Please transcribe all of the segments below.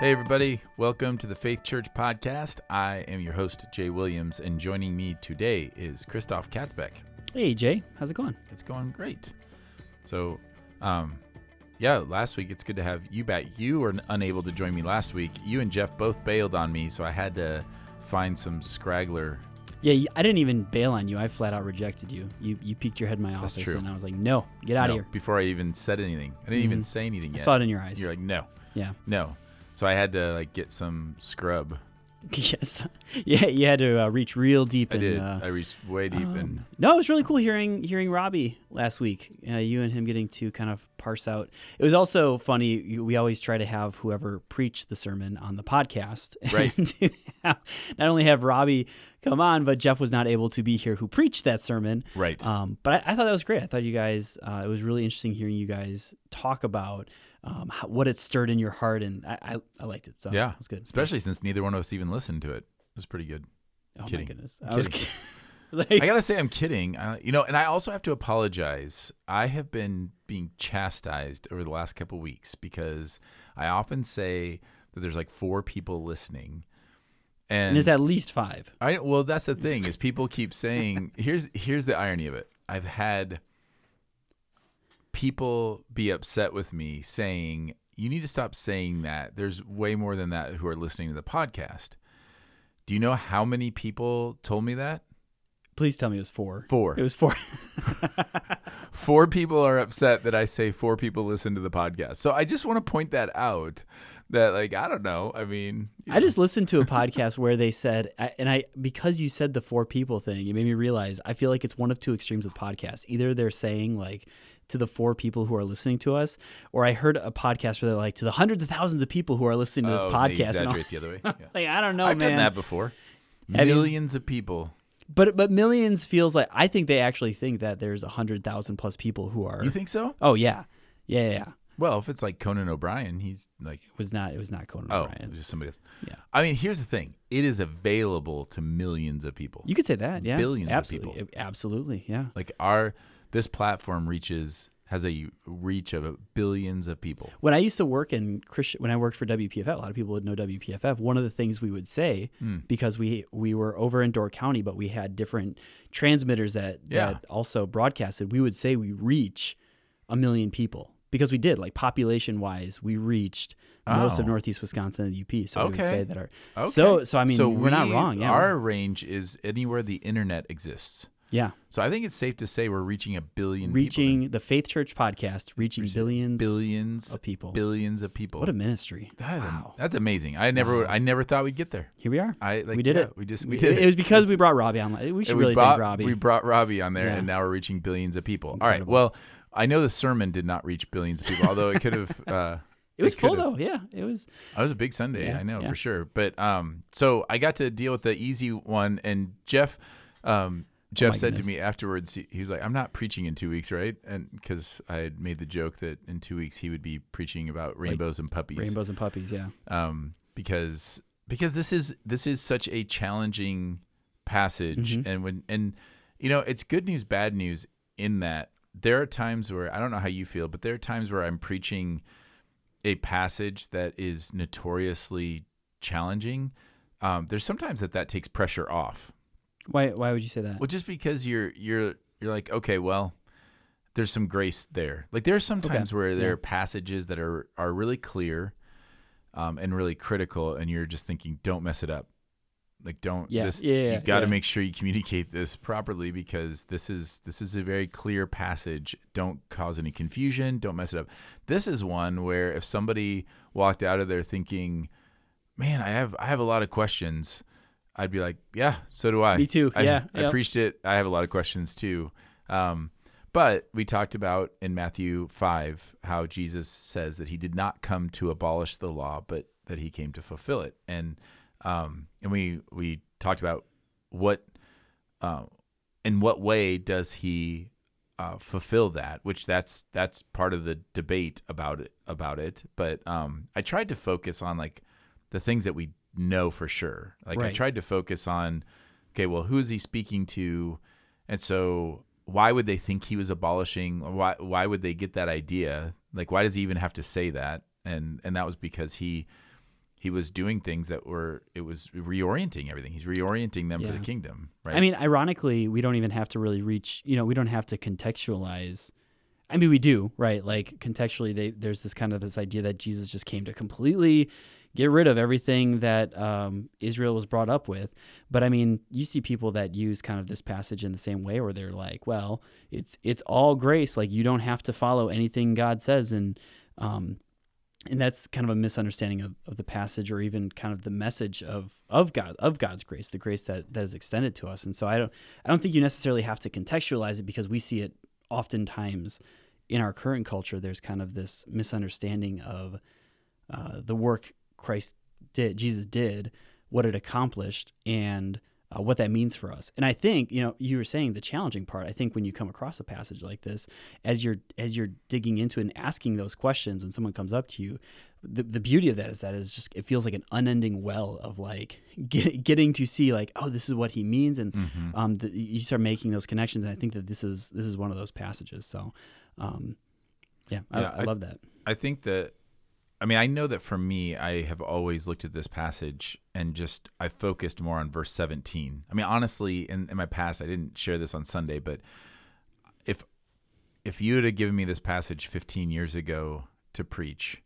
Hey, everybody. Welcome to the Faith Church Podcast. I am your host, Jay Williams, and joining me today is Christoph Katzbeck. Hey Jay, how's it going? It's going great. So, um, yeah, last week it's good to have you back. You were unable to join me last week. You and Jeff both bailed on me, so I had to find some scraggler. Yeah, I didn't even bail on you. I flat out rejected you. You you peeked your head in my That's office, true. and I was like, "No, get out No, of here." Before I even said anything, I didn't even Mhm. say anything I saw it in your eyes. You're like, no, yeah. no. So I had to like get some scrub. yes. Yeah, you had to uh, reach real deep. I did. Uh, I reached way deep, um, and no, it was really cool hearing hearing Robbie last week. Uh, you and him getting to kind of parse out. It was also funny. We always try to have whoever preached the sermon on the podcast, Right. and to have, not only have Robbie come on, but Jeff was not able to be here, who preached that sermon. right. Um, but I, I thought that was great. I thought you guys, uh, it was really interesting hearing you guys talk about um, how, what it stirred in your heart, and I, I, I liked it. So Yeah, it was good. Especially since neither one of us even listened to it. It was pretty good. oh kidding. my goodness, I'm was kidding. like, I gotta say, I'm kidding. I, you know, and I also have to apologize. I have been being chastised over the last couple weeks because I often say that there's like four people listening, and, and there's at least five. I well, that's the thing is people keep saying here's here's the irony of it. I've had people be upset with me saying you need to stop saying that. There's way more than that who are listening to the podcast. Do you know how many people told me that? Please tell me it was four. Four. It was four. four people are upset that I say four people listen to the podcast. So I just want to point that out. That like I don't know. I mean, I know. just listened to a podcast where they said, and I because you said the four people thing, it made me realize I feel like it's one of two extremes with podcasts. Either they're saying like to the four people who are listening to us, or I heard a podcast where they're like to the hundreds of thousands of people who are listening to this Oh, they podcast. And I'm exaggerate the other way. Yeah. like, I don't know, I've man. done that before. Have you? Millions of people. But but millions feels like I think they actually think that there's a hundred thousand plus people who are. You think so? oh yeah, yeah, yeah. yeah. Well, if it's like Conan O'Brien, he's like, It was not. It was not Conan oh, O'Brien. it was just somebody else. Yeah. I mean, here's the thing: it is available to millions of people. You could say that. Yeah. Billions of people. Absolutely. Yeah. like our this platform reaches has a reach of billions of people. When I used to work in Christian, when I worked for WPFF, a lot of people would know WPFF. One of the things we would say Mm. because we we were over in Door County, but we had different transmitters that Yeah. that also broadcasted. We would say we reach a million people because we did. Like population wise, we reached most of Oh. Northeast Wisconsin and the UP. So we would say that our Okay. So- so, I mean, so we're not wrong, yeah. Our range is anywhere the internet exists. Yeah So I think it's safe to say we're reaching a billion reaching the Faith Church podcast, reaching billions billions of people. billions of people. What a ministry! that is wow. that's amazing. I never I never thought we'd get there. Here we are. I like we did yeah, it. We just we, We- did it. it. was because we brought Robbie on. We should we really brought, thank Robbie. We brought Robbie on there, Yeah. and now we're reaching billions of people. All right. Well, I know the sermon did not reach billions of people, although it could have. Uh, it was full could've. though. Yeah, it was. It was a big Sunday, Yeah, I know yeah. for sure. But um, so I got to deal with the easy one, and Jeff, um, Jeff Oh my said to me afterwards, he, he was like, "I'm not preaching in two weeks, right?" And because I had made the joke that in two weeks he would be preaching about rainbows and puppies, Rainbows and puppies. Yeah. um, because because this is this is such a challenging passage, Mhm. and when and you know it's good news, bad news in that there are times where I don't know how you feel, but there are times where I'm preaching a passage that is notoriously challenging. Um, there's sometimes that that takes pressure off. Why? Why would you say that? Well, just because you're you're you're like, okay, well, there's some grace there. Like there are some Okay. times where there Yeah. are passages that are are really clear, um, and really critical, and you're just thinking, don't mess it up. Like don't. Yeah. This, Yeah, yeah, you got to yeah. make sure you communicate this properly because this is this is a very clear passage. Don't cause any confusion. Don't mess it up. This is one where if somebody walked out of there thinking, "Man, I have I have a lot of questions," I'd be like, "Yeah, so do I." Me too. I, Yeah, I yep. preached it. I have a lot of questions too. Um, but we talked about in Matthew 5 how Jesus says that he did not come to abolish the law, but that he came to fulfill it. And um, and we we talked about what uh, in what way does he uh, fulfill that? Which that's that's part of the debate about it about it. But um, I tried to focus on like the things that we know for sure. Like I tried to focus on okay, well, who is he speaking to? And so why would they think he was abolishing or why why would they get that idea? Like why does he even have to say that? And and that was because he he was doing things that were it was reorienting everything. He's reorienting them for the kingdom, right? I mean, ironically, we don't even have to really reach. You know, we don't have to contextualize. I mean, we do, right? Like contextually, they, there's this kind of this idea that Jesus just came to completely get rid of everything that um, Israel was brought up with. But I mean, you see people that use kind of this passage in the same way, where they're like, "Well, it's it's all grace. Like you don't have to follow anything God says," and um, and that's kind of a misunderstanding of, of the passage or even kind of the message of of God of God's grace, the grace that, that is extended to us. And so I don't I don't think you necessarily have to contextualize it because we see it oftentimes in our current culture. There's kind of this misunderstanding of uh, the work Christ did, Jesus did, what it accomplished, and uh, what that means for us. And I think you know you were saying the challenging part. I think when you come across a passage like this, as you're as you're digging into it and asking those questions, when someone comes up to you, the, the beauty of that is that is just it feels like an unending well of like get, getting to see like oh this is what he means and Mhm. um the, you start making those connections and I think that this is this is one of those passages. So um yeah, I, Yeah, I I- love that. I think that I mean, I know that for me, I have always looked at this passage and just I focused more on verse 17. I mean, honestly, in, in my past, I didn't share this on Sunday, but if if you have given me this passage 15 years ago to preach,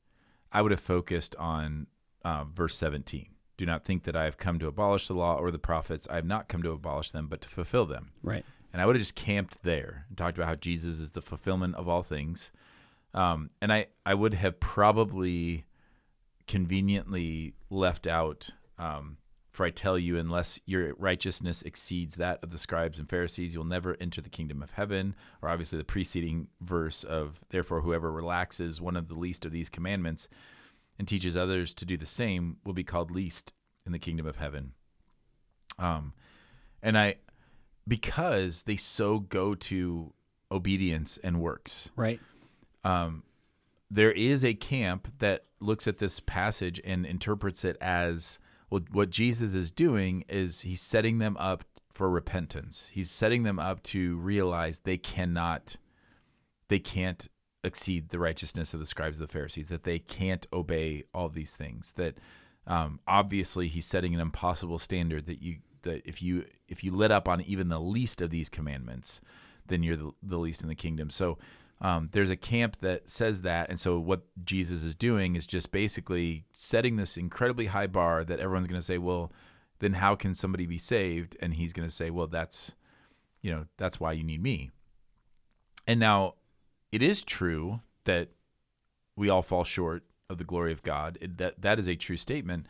I would have focused on uh, verse 17. Do not think that I have come to abolish the law or the prophets. I have not come to abolish them, but to fulfill them. Right. And I would have just camped there and talked about how Jesus is the fulfillment of all things. Um, and I, I would have probably conveniently left out, um, for I tell you, unless your righteousness exceeds that of the scribes and Pharisees, you'll never enter the kingdom of heaven. Or obviously the preceding verse of, therefore, whoever relaxes one of the least of these commandments and teaches others to do the same will be called least in the kingdom of heaven. Um, and I, because they so go to obedience and works, Right. Um, there is a camp that looks at this passage and interprets it as well, what Jesus is doing is he's setting them up for repentance. He's setting them up to realize they cannot, they can't exceed the righteousness of the scribes of the Pharisees, that they can't obey all these things. That um, obviously he's setting an impossible standard that you that if you if you let up on even the least of these commandments, then you're the, the least in the kingdom. So um, there's a camp that says that, and so what Jesus is doing is just basically setting this incredibly high bar that everyone's going to say, well, then how can somebody be saved? And he's going to say, well, that's you know that's why you need me. And now, it is true that we all fall short of the glory of God. It, that that is a true statement.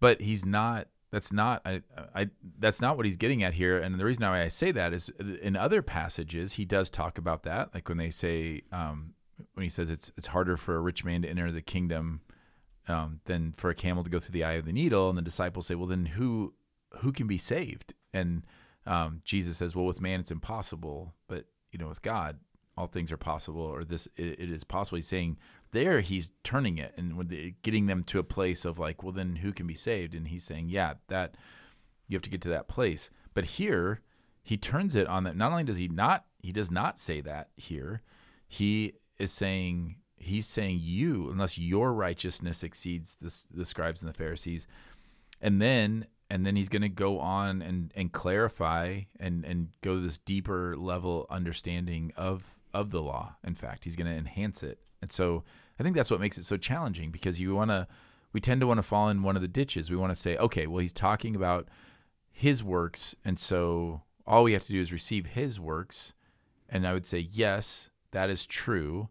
But he's not. That's not. I, I. That's not what he's getting at here. And the reason why I say that is, in other passages, he does talk about that. Like when they say, um, when he says it's it's harder for a rich man to enter the kingdom um, than for a camel to go through the eye of the needle. And the disciples say, well, then who who can be saved? And um, Jesus says, well, with man it's impossible, but you know, with God, all things are possible, or this it, it is possible. He's saying there he's turning it and the, getting them to a place of like, well, then who can be saved? And he's saying, yeah, that you have to get to that place. But here he turns it on that. Not only does he not he does not say that here, he is saying he's saying you unless your righteousness exceeds the, the scribes and the Pharisees, and then and then he's going to go on and and clarify and and go this deeper level understanding of of the law. In fact, he's going to enhance it, and so I think that's what makes it so challenging because you want to we tend to want to fall in one of the ditches. We want to say, okay, well, he's talking about his works, and so all we have to do is receive his works. And I would say, yes, that is true,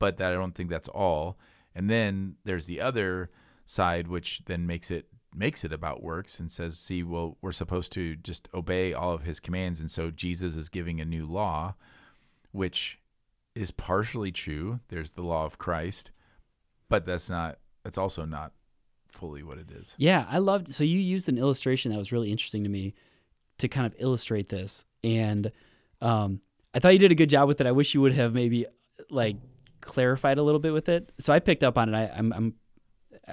but that I don't think that's all. And then there's the other side, which then makes it makes it about works and says, see, well, we're supposed to just obey all of his commands. And so Jesus is giving a new law, which is partially true. There's the law of Christ, but that's not, that's also not fully what it is. Yeah, I loved. So you used an illustration that was really interesting to me to kind of illustrate this, and um, I thought you did a good job with it. I wish you would have maybe like clarified a little bit with it. So I picked up on it. I, I'm, I'm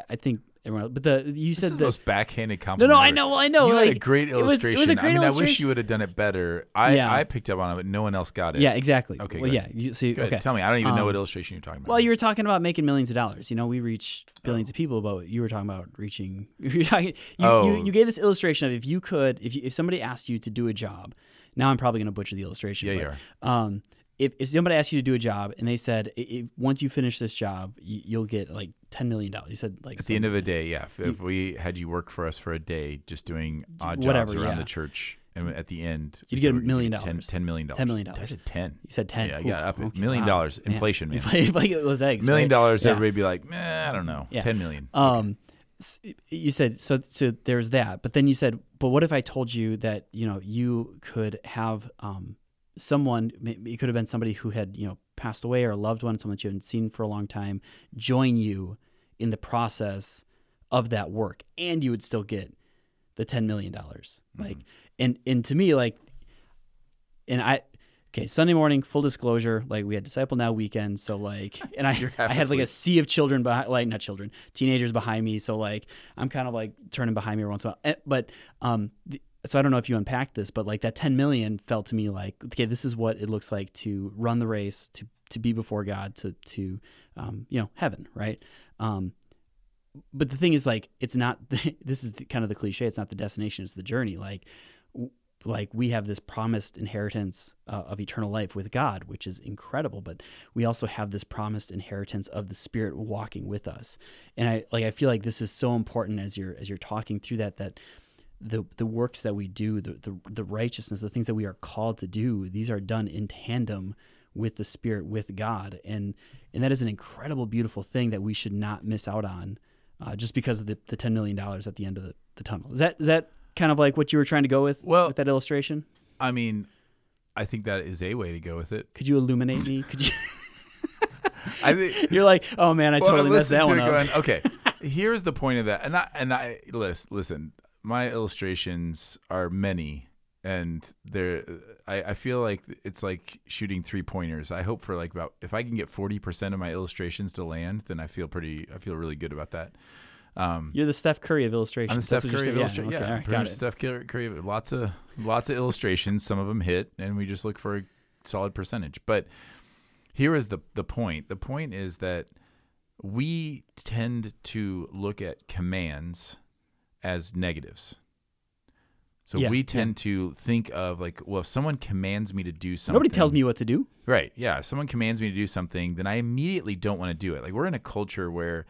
I think everyone else. But the you This said the the most backhanded no, compliment. no, I ever. know, I know. You like, had a great it was- illustration. It was, a great I mean, I wish you would have done it better. I, Yeah. I picked up on it, but no one else got it. Yeah, exactly. Okay, Well, good. yeah. You, Good. okay. Tell me. I don't even know Um, what illustration you're talking about. Well, you were talking about making millions of dollars. You know, we reach billions of people, but you were talking about reaching. You talking. You, Oh. you, you gave this illustration of if you could, if you, if somebody asked you to do a job. Now I'm probably going to butcher the illustration. Yeah, but, you Um, if, if somebody asked you to do a job and they said, if, once you finish this job, you, you'll get like ten million dollars. You said like At the end of the day, yeah. If, if we had you work for us for a day, just doing odd jobs around yeah. the church, and at the end, You'd get a million dollars. $10 $10 million. $10 million. I said ten. you said ten. Yeah, I got up okay, million wow. dollars. Inflation, man. like those eggs. Million right? dollars, Yeah. everybody be like, eh, I don't know, Yeah. ten million. Um, s- you said so. So there's that, but then you said, but what if I told you that you know you could have um someone? It could have been somebody who had you know passed away or a loved one, someone that you haven't seen for a long time, join you in the process of that work, and you would still get the ten million dollars. Like, and and to me, like, and I. Okay, Sunday morning, full disclosure, like we had Disciple Now weekend, so like, and I, I had like a sea of children behind, like not children, teenagers behind me, so like I'm kind of like turning behind me once in a while. Eh, But um, the, so I don't know if you unpacked this, but like that 10 million felt to me like, okay, this is what it looks like to run the race, to to be before God, to to um, you know, heaven, right? Um, but the thing is like it's not this is the, kind of the cliche it's not the destination it's the journey like w- like we have this promised inheritance uh, of eternal life with god which is incredible but we also have this promised inheritance of the spirit walking with us and i like i feel like this is so important as you're as you're talking through that that the the works that we do the the, the righteousness the things that we are called to do these are done in tandem with the spirit with god and and that is an incredible beautiful thing that we should not miss out on uh, just because of the, the $10 million at the end of the, the tunnel. Is that is that kind of like what you were trying to go with Well- with that illustration? I mean, I think that is a way to go with it. Could you illuminate me? Could you? I think You're like, oh man, I Well, totally messed listen that to one up. going, okay, here's the point of that, and I and I listen. Listen, my illustrations are many, and they're. I, I feel like it's like shooting three pointers. I hope for like about if I can get forty percent of my illustrations to land, then I feel pretty. I feel really good about that. Um, You're the Steph Curry of illustrations. I'm the Steph Curry of saying. illustration. Yeah, Yeah, okay, all right, pretty got it. Steph Curry. Curry- Lots of lots of illustrations. Some of them hit, and we just look for a solid percentage. But here is the the point. The point is that we tend to look at commands as negatives. So Yeah, we yeah. tend to think of like, well, if someone commands me to do something, Nobody tells me what to do. Right. Yeah. If someone commands me to do something, then I immediately don't want to do it. Like we're in a culture where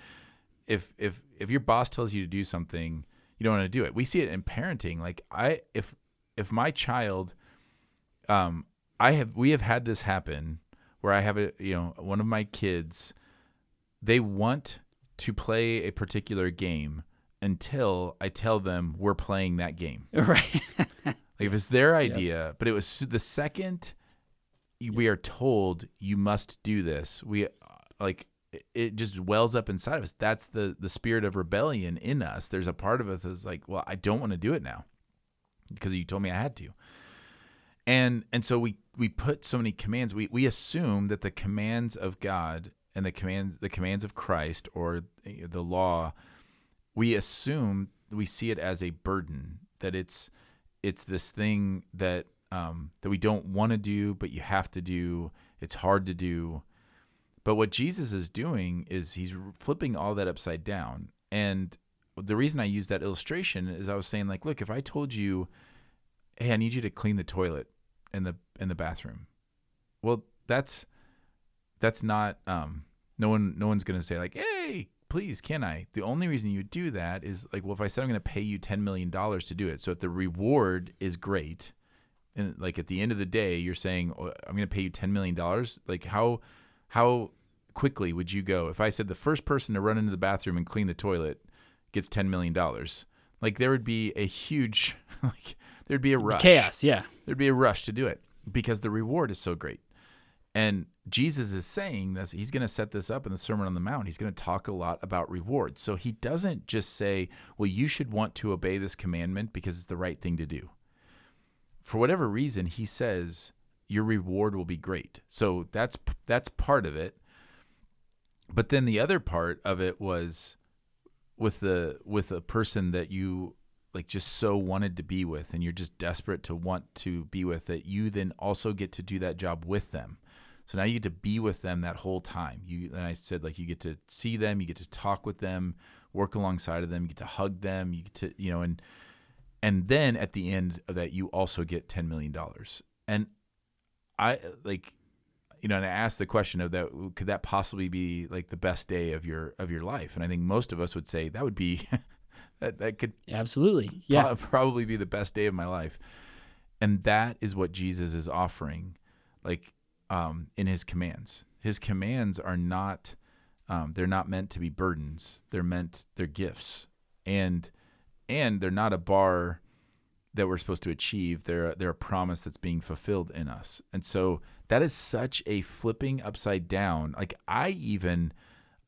if if if your boss tells you to do something, you don't want to do it. We see it in parenting. Like I if if my child um I have we have had this happen where I have a you know, one of my kids they want to play a particular game until I tell them we're playing that game. Right. Like if it's their idea, but it was the second we are told you must do this, we uh, like it- it just wells up inside of us. That's the the spirit of rebellion in us. There's a part of us that's like, well, I don't want to do it now because you told me I had to. And and so we we put so many commands. We we assume that the commands of God and the commands the commands of Christ or the law, we assume we see it as a burden that it's it's this thing that um, that we don't want to do, but you have to do. It's hard to do. But what Jesus is doing is he's flipping all that upside down. And the reason I use that illustration is I was saying like, look, if I told you, hey, I need you to clean the toilet in the in the bathroom, well, that's that's not um, no one no one's gonna say like, hey, please, can I? The only reason you do that is like, well, if I said I'm gonna pay you ten million dollars to do it, so if the reward is great, and like at the end of the day, you're saying oh, I'm gonna pay you ten million dollars, like how how quickly would you go if I said the first person to run into the bathroom and clean the toilet gets ten million dollars? Like there would be a huge like there'd be a rush Chaos. Yeah. there'd be a rush to do it because the reward is so great. And Jesus is saying this, he's going to set this up in the Sermon on the Mount. He's going to talk a lot about rewards. So he doesn't just say, well, you should want to obey this commandment because it's the right thing to do. For whatever reason, he says your reward will be great. So that's that's part of it. But then the other part of it was with the with a person that you like just so wanted to be with and you're just desperate to want to be with that you then also get to do that job with them so now you get to be with them that whole time you and i said like you get to see them you get to talk with them work alongside of them you get to hug them you get to you know and and then at the end of that you also get 10 million dollars and i like you know and i asked the question of that could that possibly be like the best day of your of your life and i think most of us would say that would be that that could Absolutely. Yeah. pro- probably be the best day of my life. And that is what Jesus is offering, like um, in his commands. His commands are not, um, they're not meant to be burdens. They're meant, they're gifts, and and they're not a bar that we're supposed to achieve. They're they're a promise that's being fulfilled in us. And so that is such a flipping upside down. Like I even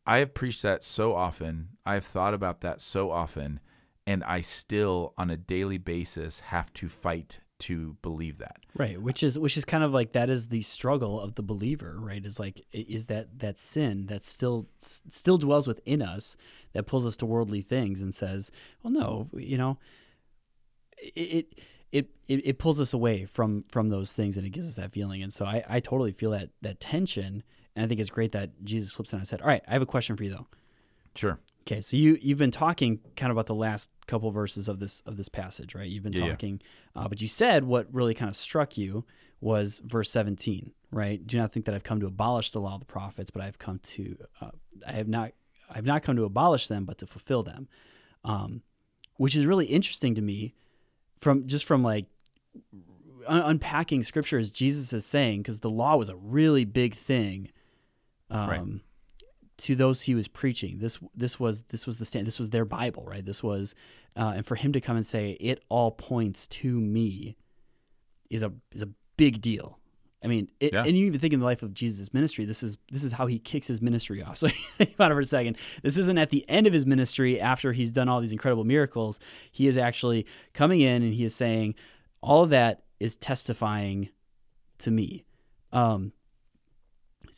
I have preached that so often. I've thought about that so often, and I still, on a daily basis, have to fight to believe that. Right, which is which is kind of like that is the struggle of the believer, right? Is like is that that sin that still s- still dwells within us that pulls us to worldly things and says, well, no, you know, it it it, it pulls us away from from those things and it gives us that feeling. And so I I totally feel that that tension, and I think it's great that Jesus slips in and said, all right, I have a question for you though. Sure. Okay, so you you've been talking kind of about the last couple verses of this of this passage, right? You've been Yeah, yeah. talking, Uh, but you said what really kind of struck you was verse seventeen, right? Do not think that I've come to abolish the law of the prophets, but I've come to uh, I have not I've not come to abolish them, but to fulfill them, um, which is really interesting to me, from just from like un- unpacking scripture as Jesus is saying, because the law was a really big thing. Um, Right. To those he was preaching. This this was this was the stand. This was their Bible, right? This was, uh, and for him to come and say it all points to me, is a is a big deal. I mean, it, Yeah. and you even think in the life of Jesus' ministry, this is this is how he kicks his ministry off. So think about it for a second. This isn't at the end of his ministry after he's done all these incredible miracles. He is actually coming in and he is saying, all of that is testifying to me. Um,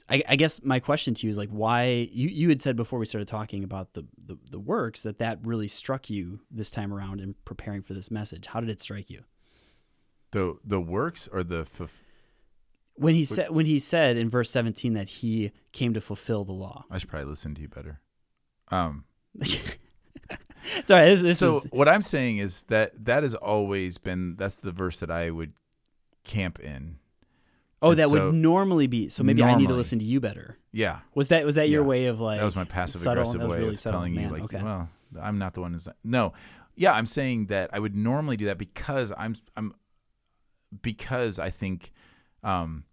I, I guess my question to you is like why you, you had said before we started talking about the, the the works that that really struck you this time around in preparing for this message. How did it strike you? The the works or the fulf- When he said when he said in verse 17 that he came to fulfill the law. I should probably listen to you better. Um. Sorry, this, this So is what I'm saying is that that has always been that's the verse that I would camp in. Oh, and that so- would normally be. So maybe I need to listen to you better. Yeah. Was that was that your Yeah. way of like that was my passive subtle, aggressive way really of subtle, telling man, you like okay. well i'm not the one who's no yeah i'm saying that i would normally do that because i'm i'm because i think um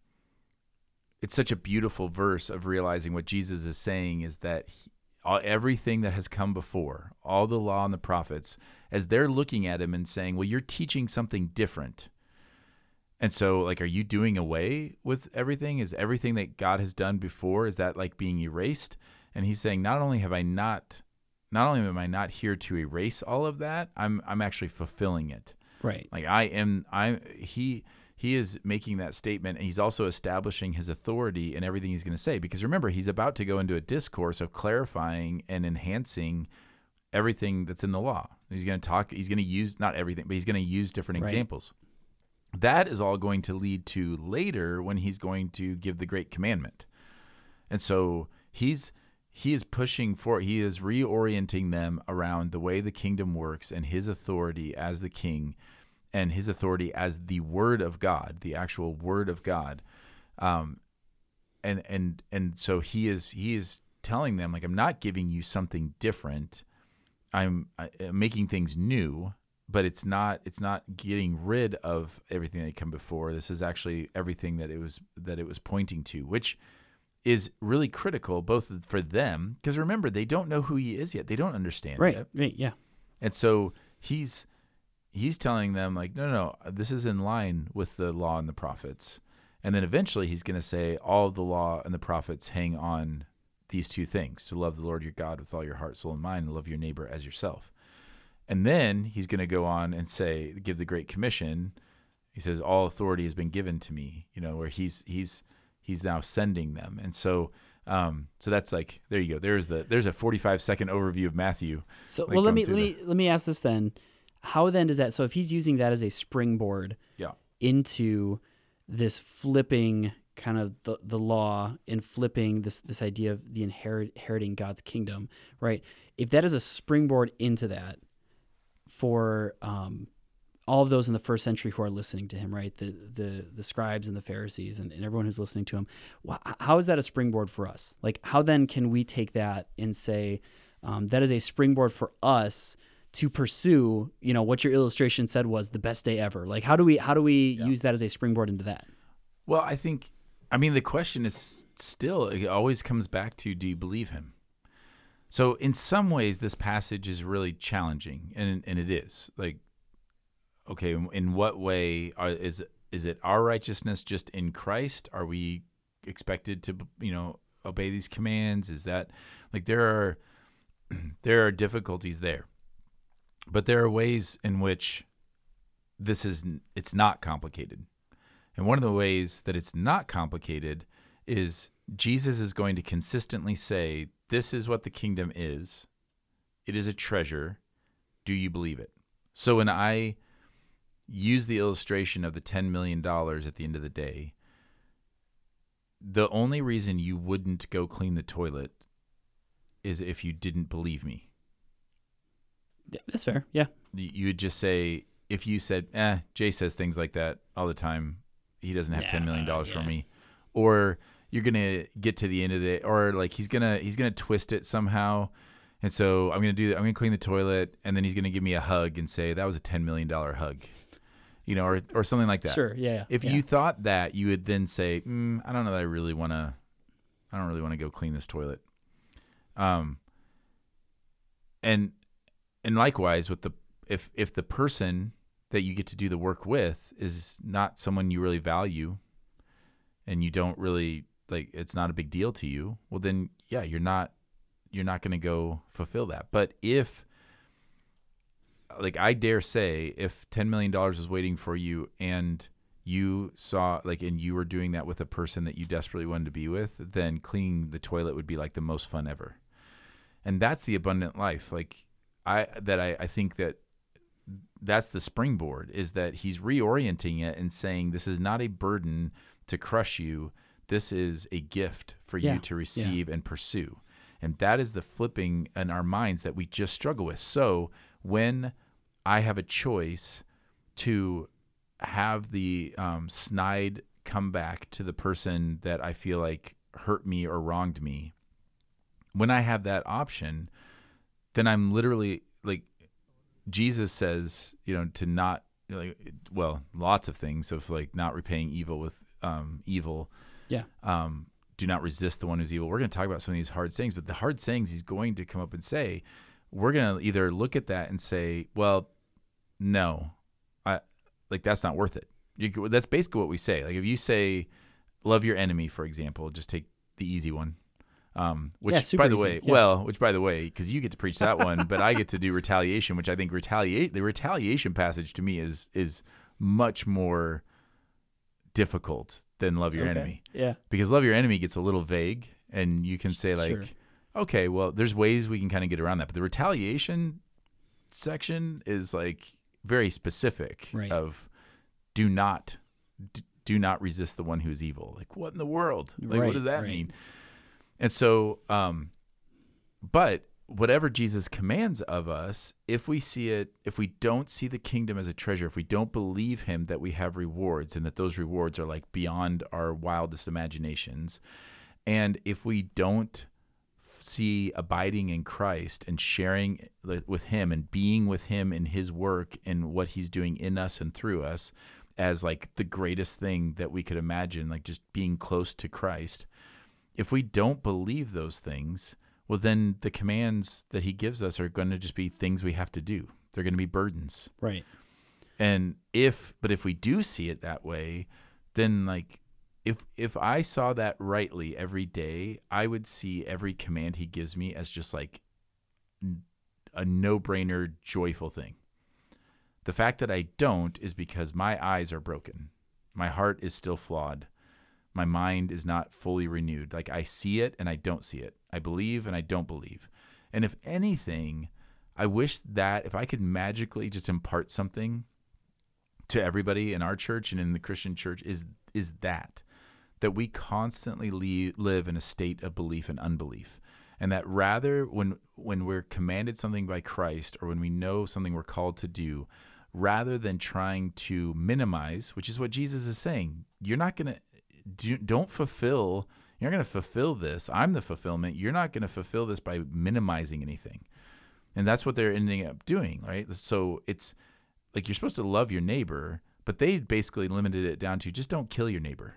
it's such a beautiful verse of realizing what jesus is saying is that he, all, everything that has come before all the law and the prophets as they're looking at him and saying well you're teaching something different and so, like, are you doing away with everything? Is everything that God has done before, is that like being erased? And he's saying, not only have I not, not only am I not here to erase all of that, I'm, I'm actually fulfilling it. right. Like I am, I, he, he is making that statement and he's also establishing his authority in everything he's going to say. Because remember, he's about to go into a discourse of clarifying and enhancing everything that's in the law. He's going to talk, he's going to use, not everything, but he's going to use different Right. examples that is all going to lead to later when he's going to give the great commandment. And so he's he is pushing for he is reorienting them around the way the kingdom works and his authority as the king and his authority as the word of God, the actual word of God. Um and and and so he is he is telling them like I'm not giving you something different. I'm, making things new but it's not it's not getting rid of everything that come before. This is actually everything that it was that it was pointing to, which is really critical both for them because remember they don't know who he is yet. They don't understand Right. yet. Right. Yeah. And so he's he's telling them like no no no this is in line with the law and the prophets. And then eventually he's going to say all the law and the prophets hang on these two things to love the Lord your God with all your heart, soul, and mind, and love your neighbor as yourself. And then he's going to go on and say, give the Great Commission. He says, all authority has been given to me, you know, where he's, he's, he's now sending them. And so Um, so that's like there you go. There's the there's a 45 second overview of Matthew. So like well, let me let me let me ask this then. How then does that? So if he's using that as a springboard Yeah. into this flipping kind of the, the law and flipping this this idea of the inherit, inheriting God's kingdom, right? If that is a springboard into that for um, all of those in the first century who are listening to him, right? The the the scribes and the Pharisees and, and everyone who's listening to him. How is that a springboard for us? Like, how then can we take that and say um, that is a springboard for us to pursue? You know, what your illustration said was the best day ever. Like, how do we how do we use that as a springboard into that? Well, I think, I mean, the question is still, it always comes back to do you believe him? So, in some ways, this passage is really challenging, and, and it is. Like, okay, in- what way are, is, is it our righteousness just in Christ? Are we expected to, you know, obey these commands? Is that, like, there are, there are difficulties there. But there are ways in which this is, it's not complicated. And one of the ways that it's not complicated is Jesus is going to consistently say, This is what the kingdom is. It is a treasure. Do you believe it? So when I use the illustration of the $10 million at the end of the day, the only reason you wouldn't go clean the toilet is if you didn't believe me. Yeah, that's fair. Yeah. You would just say, if you said, eh, Jay says things like that all the time. He doesn't have $10 million Yeah, for me. Or you're going to get to the end of it, or like he's going to, he's to twist it somehow. And so I'm going to do that. I'm going to clean the toilet and then he's going to give me a hug and say, that was a $10 million hug, you know, or, or something like that. Sure. Yeah. yeah, If yeah. you thought that, you would then say, mm, "I don't know that I really want to. I don't really want to go clean this toilet." Um. And and likewise with the if if the person that you get to do the work with is not someone you really value, and you don't really like, it's not a big deal to you. Well, then yeah, you're not you're not going to go fulfill that. But if like I dare say, if ten million dollars was waiting for you and you saw like and you were doing that with a person that you desperately wanted to be with, then cleaning the toilet would be like the most fun ever. And that's the abundant life. Like I that I, I think that that's the springboard is that he's reorienting it and saying this is not a burden to crush you. This is a gift for Yeah, you to yeah. receive and pursue. And that is the flipping in our minds that we just struggle with. So when I have a choice to have the um, snide come back to the person that I feel like hurt me or wronged me, when I have that option, then I'm literally like Jesus says, you know, to not like well, lots of things of like not repaying evil with um, evil. Yeah. Um, do not resist the one who's evil. We're going to talk about some of these hard sayings, but the hard sayings he's going to come up and say, we're going to either look at that and say, well, no, I like that's not worth it. You, that's basically what we say. Like if you say, love your enemy, for example, just take the easy one. Um, which Yeah, by the easy. way, Yeah. well, which by the way, because you get to preach that one, but I get to do retaliation, which I think retaliate the retaliation passage to me is is much more difficult than love your Okay. enemy Yeah. because love your enemy gets a little vague and you can say like Sure. okay well there's ways we can kind of get around that but the retaliation section is like very specific Right. of do not d- do not resist the one who is evil like what in the world like Right, what does that right. mean and so um but whatever Jesus commands of us, if we see it, if we don't see the kingdom as a treasure, if we don't believe him that we have rewards and that those rewards are like beyond our wildest imaginations, and if we don't see abiding in Christ and sharing with him and being with him in his work and what he's doing in us and through us as like the greatest thing that we could imagine, like just being close to Christ, if we don't believe those things, well, then the commands that he gives us are going to just be things we have to do. They're going to be burdens. Right. And if, but if we do see it that way, then like, if if I saw that rightly every day, I would see every command he gives me as just like a no-brainer, joyful thing. The fact that I don't is because my eyes are broken. My heart is still flawed. My mind is not fully renewed. Like I see it and I don't see it. I believe and I don't believe. And if anything, I wish that if I could magically just impart something to everybody in our church and in the Christian church is is that that we constantly le- live in a state of belief and unbelief and that rather when when we're commanded something by Christ or when we know something we're called to do rather than trying to minimize which is what Jesus is saying you're not going to do, don't fulfill you're not going to fulfill this. I'm the fulfillment. You're not going to fulfill this by minimizing anything. And that's what they're ending up doing right? So it's like you're supposed to love your neighbor but they basically limited it down to just don't kill your neighbor.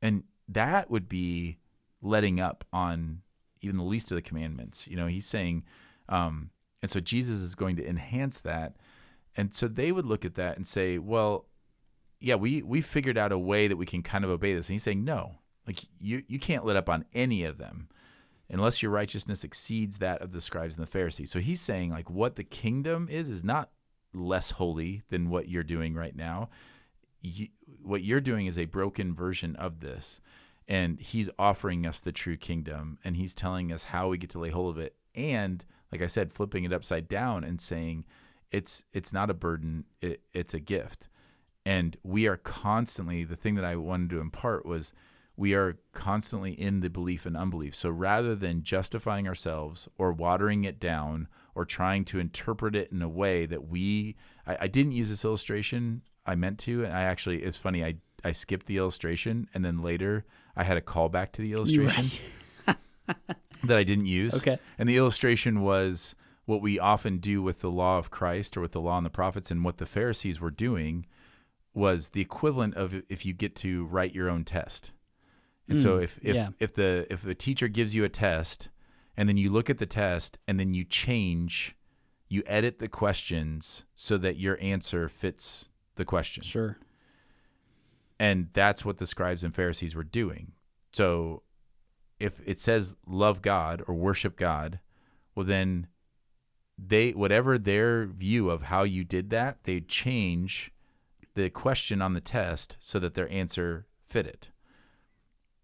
And that would be letting up on even the least of the commandments. You know, he's saying, um, and so Jesus is going to enhance that. And so they would look at that and say, well, yeah, we we figured out a way that we can kind of obey this. And he's saying, no, like you you can't let up on any of them unless your righteousness exceeds that of the scribes and the Pharisees. So he's saying like what the kingdom is is not less holy than what you're doing right now. You, what you're doing is a broken version of this and he's offering us the true kingdom and he's telling us how we get to lay hold of it and like i said flipping it upside down and saying it's it's not a burden it, it's a gift and we are constantly the thing that i wanted to impart was we are constantly in the belief and unbelief so rather than justifying ourselves or watering it down or trying to interpret it in a way that we i, I didn't use this illustration i meant to and i actually it's funny i I skipped the illustration and then later I had a callback to the illustration that I didn't use. Okay. And the illustration was what we often do with the law of Christ or with the law and the prophets and what the Pharisees were doing was the equivalent of if you get to write your own test. And mm, so if if, yeah. if the if the teacher gives you a test and then you look at the test and then you change you edit the questions so that your answer fits the question. Sure. And that's what the scribes and Pharisees were doing. So if it says love God or worship God, well then they whatever their view of how you did that, they change the question on the test so that their answer fit it.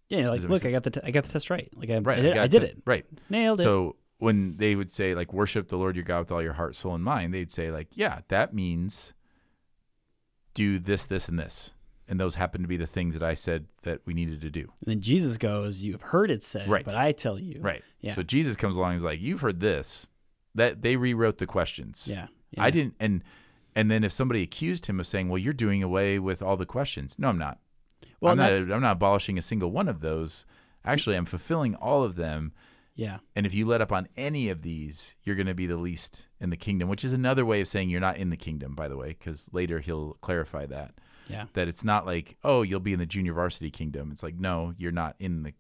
Yeah, like look, I got the t- I got the test right. Like I, right, I did, I I did it. Right. Nailed it. So when they would say like worship the Lord your God with all your heart, soul, and mind, they'd say like, yeah, that means do this, this, and this and those happen to be the things that I said that we needed to do. And then Jesus goes, "You have heard it said, right. but I tell you." Right. Yeah. So Jesus comes along and is like, "You've heard this." That they rewrote the questions. Yeah. yeah. I didn't and and then if somebody accused him of saying, "Well, you're doing away with all the questions." No, I'm not. Well, I'm not I'm not abolishing a single one of those. Actually, I'm fulfilling all of them. Yeah. And if you let up on any of these, you're going to be the least in the kingdom, which is another way of saying you're not in the kingdom, by the way, because later he'll clarify that. Yeah. That it's not like, oh, you'll be in the junior varsity kingdom. It's like, no, you're not in the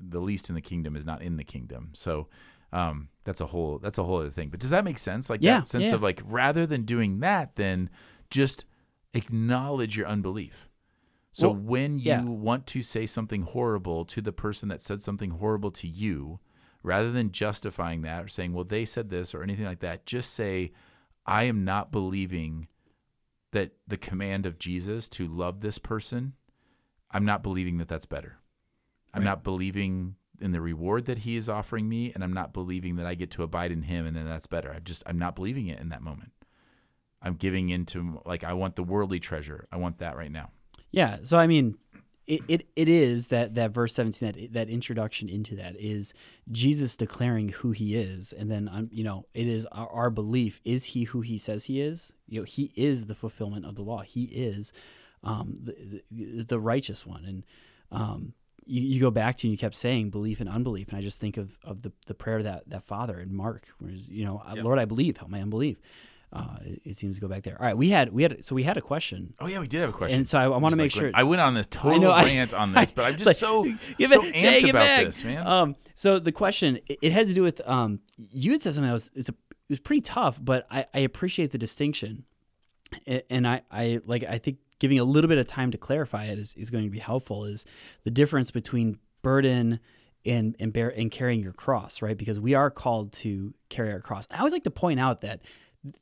the least in the kingdom is not in the kingdom. So um, that's a whole that's a whole other thing. But does that make sense? Like yeah, that sense yeah. of like rather than doing that, then just acknowledge your unbelief. So well, when you yeah. want to say something horrible to the person that said something horrible to you, rather than justifying that or saying, well, they said this or anything like that, just say, I am not believing that the command of Jesus to love this person, I'm not believing that that's better. I'm right. not believing in the reward that he is offering me, and I'm not believing that I get to abide in him and then that's better. I'm just I'm not believing it in that moment. I'm giving into like I want the worldly treasure. I want that right now. Yeah. So I mean, it, it, it is that, that verse 17 that that introduction into that is jesus declaring who he is and then i'm you know it is our, our, belief is he who he says he is you know he is the fulfillment of the law he is um, the, the, the righteous one and um, you, you go back to and you kept saying belief and unbelief and i just think of, of the, the prayer that that father in mark where you know yep. lord i believe help my unbelief uh, it, it, seems to go back there. All right, we had we had so we had a question. Oh yeah, we did have a question. And so I, I want to make like, sure. I went on this total know, rant on this, but I'm just like, so give it, so Jay, amped about back. this, man. Um, so the question it, it, had to do with um, you had said something that was it's a, it was pretty tough, but I, I appreciate the distinction, and I I like I think giving a little bit of time to clarify it is, is going to be helpful. Is the difference between burden and and bear and carrying your cross, right? Because we are called to carry our cross. I always like to point out that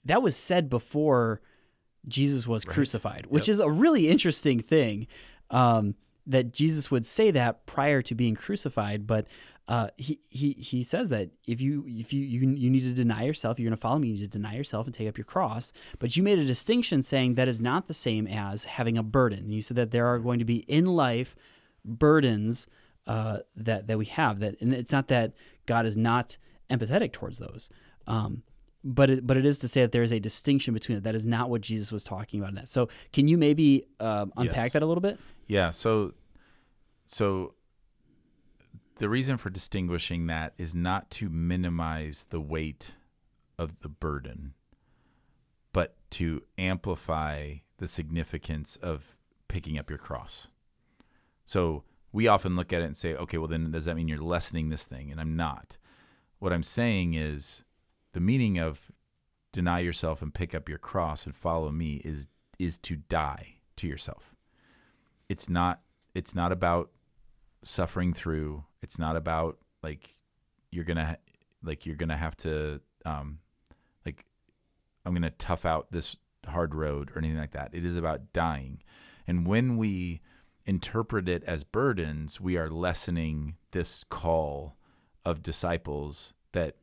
that was said before Jesus was right. crucified, which yep. is a really interesting thing. Um, that Jesus would say that prior to being crucified, but uh, he, he he says that if you if you, you you need to deny yourself, you're going to follow me. You need to deny yourself and take up your cross. But you made a distinction saying that is not the same as having a burden. You said that there are going to be in life burdens uh, that that we have. That and it's not that God is not empathetic towards those. Um, but it, but it is to say that there is a distinction between it. That is not what Jesus was talking about in that. So can you maybe um, unpack Yes. that a little bit? Yeah. So, so the reason for distinguishing that is not to minimize the weight of the burden, but to amplify the significance of picking up your cross. So we often look at it and say, okay, well, then does that mean you're lessening this thing? And I'm not. What I'm saying is the meaning of deny yourself and pick up your cross and follow me is is to die to yourself it's not it's not about suffering through. It's not about like you're gonna like you're gonna have to um like i'm gonna tough out this hard road or anything like that. It is about dying. And when we interpret it as burdens we are lessening this call of disciples that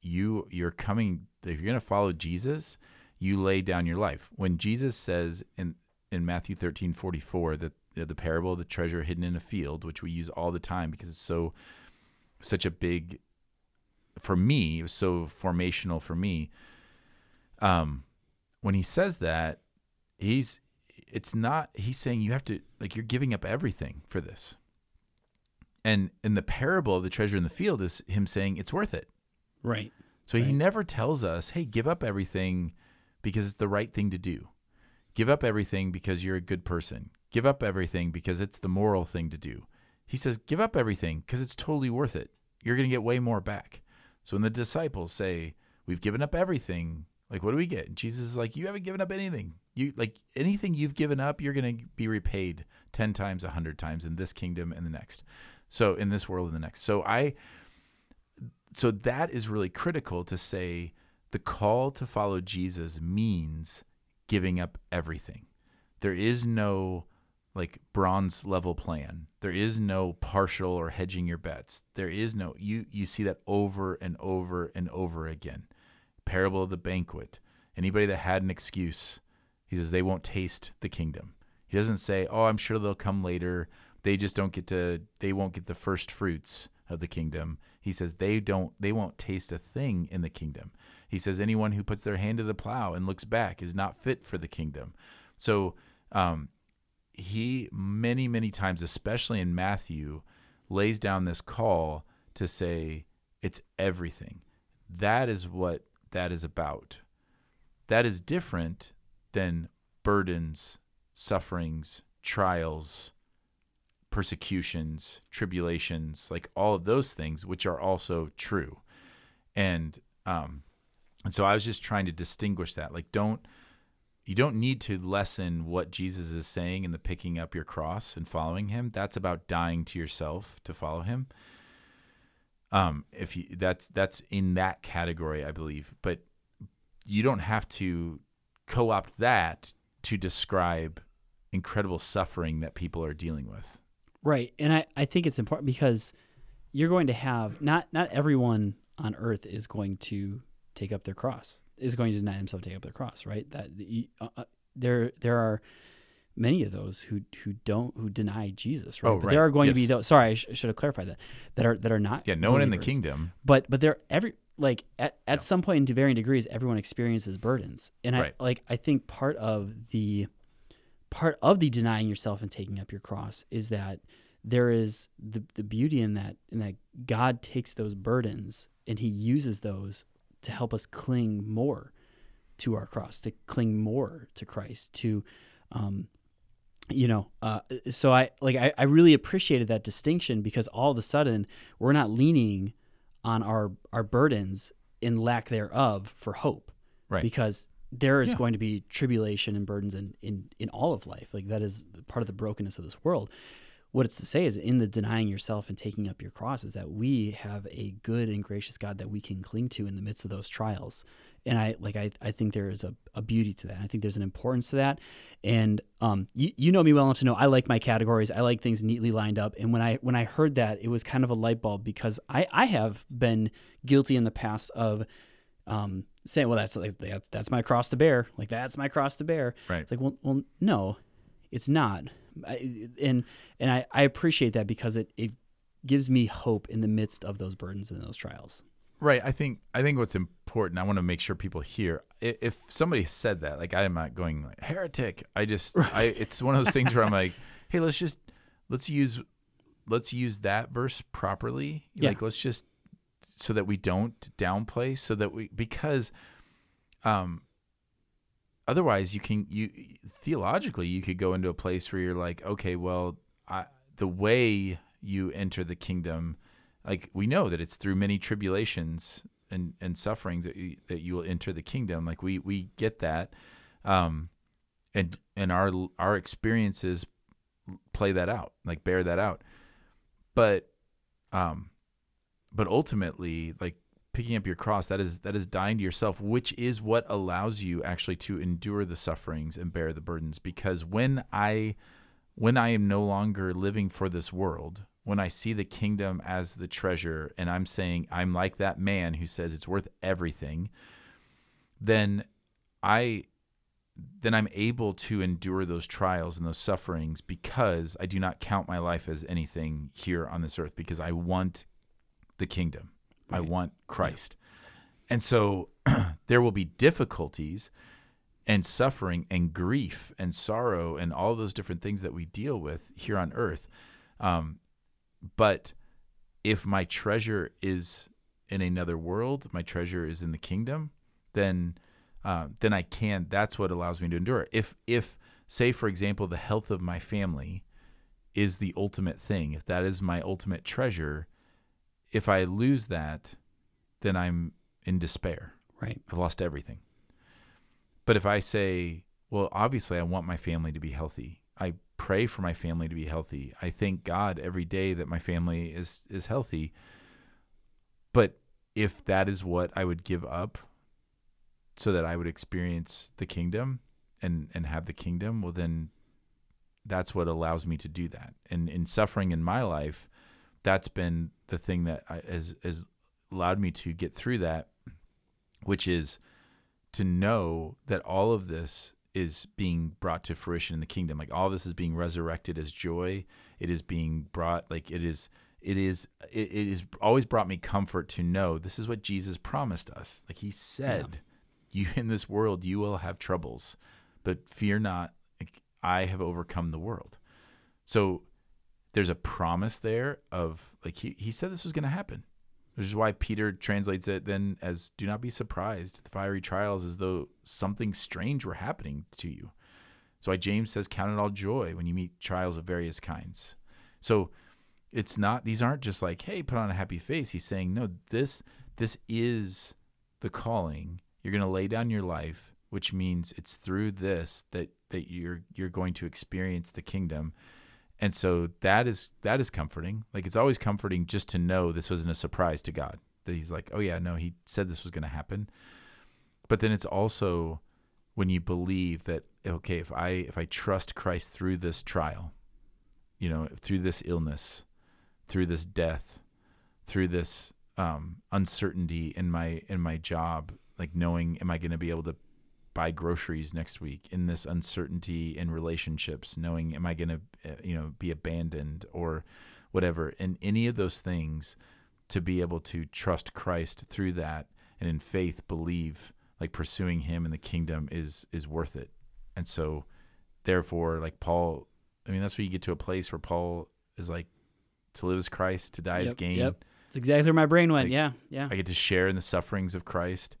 you you're coming if you're going to follow Jesus, you lay down your life. When Jesus says in in Matthew 13, 44, that the, the parable of the treasure hidden in a field, which we use all the time because it's so such a big for me, it was so formational for me. Um when he says that, he's it's not he's saying you have to like you're giving up everything for this. And in the parable of the treasure in the field is him saying it's worth it. Right. So he never tells us, hey, give up everything because it's the right thing to do. Give up everything because you're a good person. Give up everything because it's the moral thing to do. He says, give up everything because it's totally worth it. You're going to get way more back. So when the disciples say, we've given up everything, like, what do we get? And Jesus is like, you haven't given up anything. You like anything you've given up, you're going to be repaid 10 times, 100 times in this kingdom and the next. So in this world and the next. So I, so that is really critical to say the call to follow Jesus means giving up everything. There is no like bronze level plan. There is no partial or hedging your bets. There is no you you see that over and over and over again. Parable of the banquet. Anybody that had an excuse, he says they won't taste the kingdom. He doesn't say, "Oh, I'm sure they'll come later. They just don't get to they won't get the first fruits of the kingdom." He says they don't they won't taste a thing in the kingdom. He says anyone who puts their hand to the plow and looks back is not fit for the kingdom. So um, he many many times, especially in Matthew, lays down this call to say it's everything. That is what that is about. That is different than burdens, sufferings, trials, persecutions, tribulations, like all of those things, which are also true. And um, and so I was just trying to distinguish that. Like, don't you don't need to lessen what Jesus is saying in the picking up your cross and following him. That's about dying to yourself to follow him. Um, if you that's that's in that category, I believe. But you don't have to co-opt that to describe incredible suffering that people are dealing with. Right. And I, I think it's important because you're going to have not not everyone on earth is going to take up their cross. Is going to deny themselves take up their cross, right? That uh, uh, there there are many of those who who don't who deny Jesus, right? Oh, But right. there are going to be Yes. those. Sorry, I sh- should have clarified that. That are that are not. Yeah, no one in the kingdom. But but there every like at, at Yeah. some point to varying degrees, everyone experiences burdens, and I like I think part of the part of the denying yourself and taking up your cross is that there is the the beauty in that in that God takes those burdens and He uses those to help us cling more to our cross, to cling more to Christ, to um, you know uh, so i like I, I really appreciated that distinction because all of a sudden we're not leaning on our our burdens in lack thereof for hope Right. because there is Yeah. going to be tribulation and burdens in, in in all of life like that is part of the brokenness of this world what it's to say is in the denying yourself and taking up your cross is that we have a good and gracious God that we can cling to in the midst of those trials. And I like I, I think there is a, a beauty to that. I think there's an importance to that. And um you, you know me well enough to know I like my categories. I like things neatly lined up. And when I when I heard that, it was kind of a light bulb because I, I have been guilty in the past of um, saying, "Well, that's like that's my cross to bear. Like that's my cross to bear." Right. It's like, well, well, no, it's not. I, and and I, I appreciate that because it it gives me hope in the midst of those burdens and those trials. Right. I think I think what's important. I want to make sure people hear. If somebody said that, like I'm not going like heretic. I just right. I. It's one of those things where I'm like, hey, let's just let's use let's use that verse properly. Yeah. Like let's just so that we don't downplay so that we because um otherwise you can you theologically you could go into a place where you're like okay well I, the way you enter the kingdom like we know that it's through many tribulations and and sufferings that you, that you will enter the kingdom. Like we we get that. Um and and our our experiences play that out like bear that out. But um but ultimately like picking up your cross that is that is dying to yourself which is what allows you actually to endure the sufferings and bear the burdens because when i when i am no longer living for this world when i see the kingdom as the treasure and i'm saying i'm like that man who says it's worth everything then i then i'm able to endure those trials and those sufferings because i do not count my life as anything here on this earth because i want the kingdom. Right. I want Christ. Yeah. And so there will be difficulties and suffering and grief and sorrow and all those different things that we deal with here on earth. Um, but if my treasure is in another world, my treasure is in the kingdom, then uh, then I can. That's what allows me to endure. If if say for example the health of my family is the ultimate thing, if that is my ultimate treasure, if I lose that, then I'm in despair. Right. I've lost everything. But if I say, well, obviously I want my family to be healthy. I pray for my family to be healthy. I thank God every day that my family is is healthy. But if that is what I would give up so that I would experience the kingdom and and have the kingdom, well then that's what allows me to do that. And in suffering in my life, that's been the thing that I, has has allowed me to get through that, which is to know that all of this is being brought to fruition in the kingdom. Like all this is being resurrected as joy. It is being brought like it is it is it, it is always brought me comfort to know this is what Jesus promised us. Like he said, yeah. you in this world you will have troubles, but fear not, I have overcome the world. So there's a promise there of like he, he said this was going to happen which is why peter translates it then as do not be surprised. The fiery trials as though something strange were happening to you. So why james says count it all joy when you meet trials of various kinds. So it's not these aren't just like hey put on a happy face. He's saying no this this is the calling. You're going to lay down your life which means it's through this that that you're you're going to experience the kingdom and so that is that is comforting. Like it's always comforting just to know this wasn't a surprise to God. That he's like, "Oh yeah, no, he said this was going to happen." But then it's also when you believe that okay, if I if I trust Christ through this trial, you know, through this illness, through this death, through this um, uncertainty in my in my job, like knowing am I going to be able to buy groceries next week in this uncertainty in relationships knowing am i going to uh, you know be abandoned or whatever and any of those things to be able to trust christ through that and in faith believe like pursuing him in the kingdom is is worth it and so therefore like paul i mean that's where you get to a place where paul is like to live as christ to die yep, as gain yep. It's exactly where my brain went. Like, yeah, yeah. I get to share in the sufferings of Christ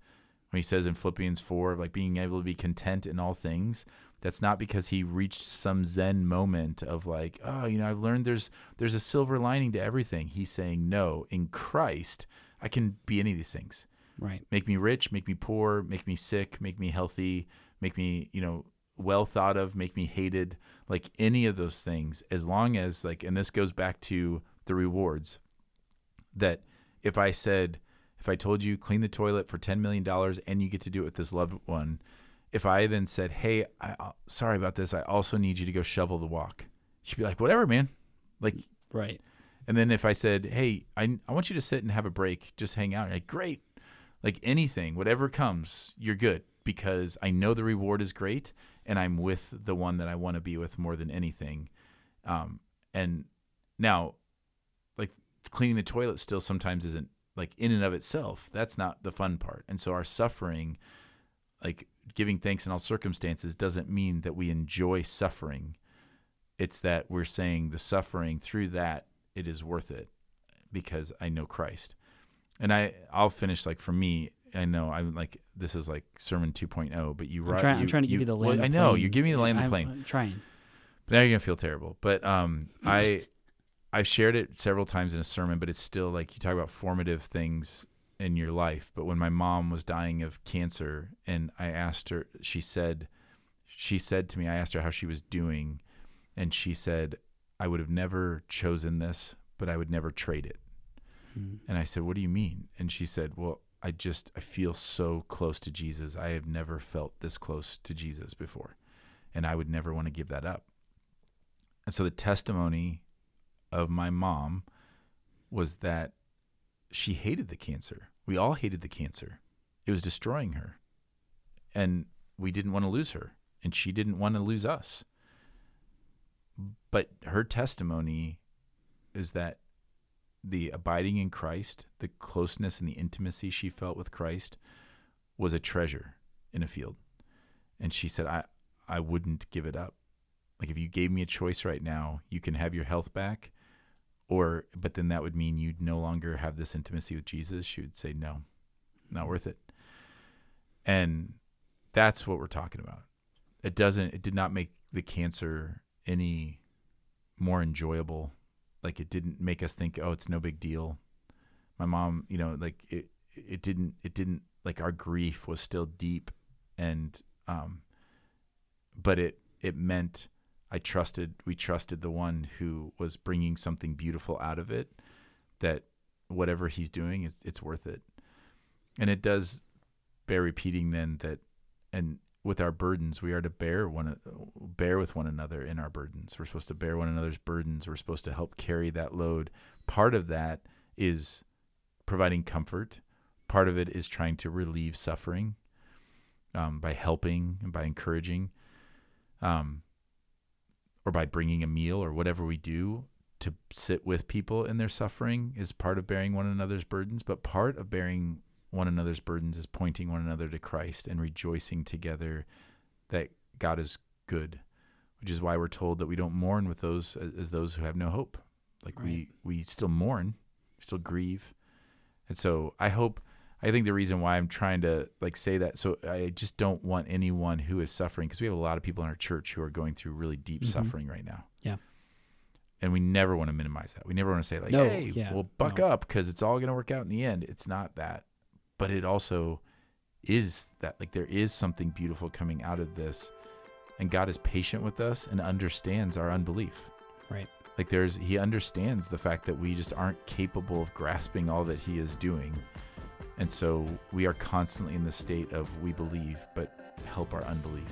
when he says in Philippians 4, like being able to be content in all things, that's not because he reached some zen moment of like, oh, you know, I've learned there's there's a silver lining to everything. He's saying, no, in Christ, I can be any of these things. Right. Make me rich, make me poor, make me sick, make me healthy, make me, you know, well thought of, make me hated, like any of those things, as long as like, and this goes back to the rewards that if I said, if I told you clean the toilet for $10 million and you get to do it with this loved one, if I then said, Hey, I, uh, sorry about this. I also need you to go shovel the walk. She'd be like, whatever, man. Like, right. And then if I said, Hey, I, I want you to sit and have a break, just hang out. Like, great. Like anything, whatever comes, you're good because I know the reward is great and I'm with the one that I want to be with more than anything. Um, and now, like cleaning the toilet still sometimes isn't like in and of itself. That's not the fun part. And so our suffering, like giving thanks in all circumstances, doesn't mean that we enjoy suffering. It's that we're saying the suffering through that it is worth it because I know Christ. And I I'll finish like for me I know I'm like this is like sermon 2.0, but you I'm, you, I'm trying to give you the land. well, I know plane. you're giving me the land of the plane, I'm trying. but now you're gonna feel terrible. But um, I I've shared it several times in a sermon, but it's still like you talk about formative things in your life. But when my mom was dying of cancer, and I asked her, she said, she said to me, I asked her how she was doing, and she said, I would have never chosen this, but I would never trade it. Mm. And I said, What do you mean? And she said, Well, I just I feel so close to Jesus. I have never felt this close to Jesus before. And I would never want to give that up. And so the testimony of my mom was that she hated the cancer. We all hated the cancer. It was destroying her. And we didn't want to lose her. And she didn't want to lose us. But her testimony is that the abiding in Christ, the closeness and the intimacy she felt with Christ was a treasure in a field. And she said, I, I wouldn't give it up. Like if you gave me a choice right now, you can have your health back, or but then that would mean you'd no longer have this intimacy with Jesus. She would say, No, not worth it. And that's what we're talking about. It doesn't it did not make the cancer any more enjoyable like it didn't make us think oh it's no big deal my mom you know like it it didn't it didn't like our grief was still deep and um but it it meant i trusted we trusted the one who was bringing something beautiful out of it that whatever he's doing is it's worth it. And it does bear repeating then that and with our burdens we are to bear one bear with one another in our burdens. We're supposed to bear one another's burdens. We're supposed to help carry that load. Part of that is providing comfort. Part of it is trying to relieve suffering um, by helping and by encouraging. Um, or by bringing a meal or whatever we do to sit with people in their suffering is part of bearing one another's burdens but part of bearing one another's burdens is pointing one another to Christ and rejoicing together that God is good, which is why we're told that we don't mourn with those as, those who have no hope. Like Right. we we still mourn, still grieve. And so I hope I think the reason why I'm trying to like say that so I just don't want anyone who is suffering because we have a lot of people in our church who are going through really deep Mhm. suffering right now. Yeah. And we never want to minimize that. We never want to say like, No, "Hey, yeah, well, buck no. up because it's all going to work out in the end." It's not that, but it also is that like there is something beautiful coming out of this, and God is patient with us and understands our unbelief. Right. Like there's He understands the fact that we just aren't capable of grasping all that He is doing, and so we are constantly in the state of we believe, but help our unbelief.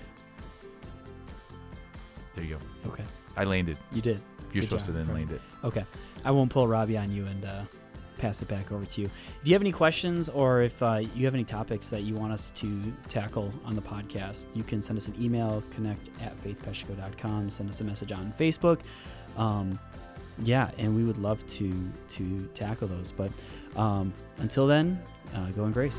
There you go. Okay. I landed. You did. You're Good supposed job, to then land it. Okay. I won't pull Robbie on you and uh, pass it back over to you. If you have any questions or if uh, you have any topics that you want us to tackle on the podcast, you can send us an email, connect at faithpeshco.com, send us a message on Facebook. Um, yeah, and we would love to to tackle those. But um, until then, uh, go in grace.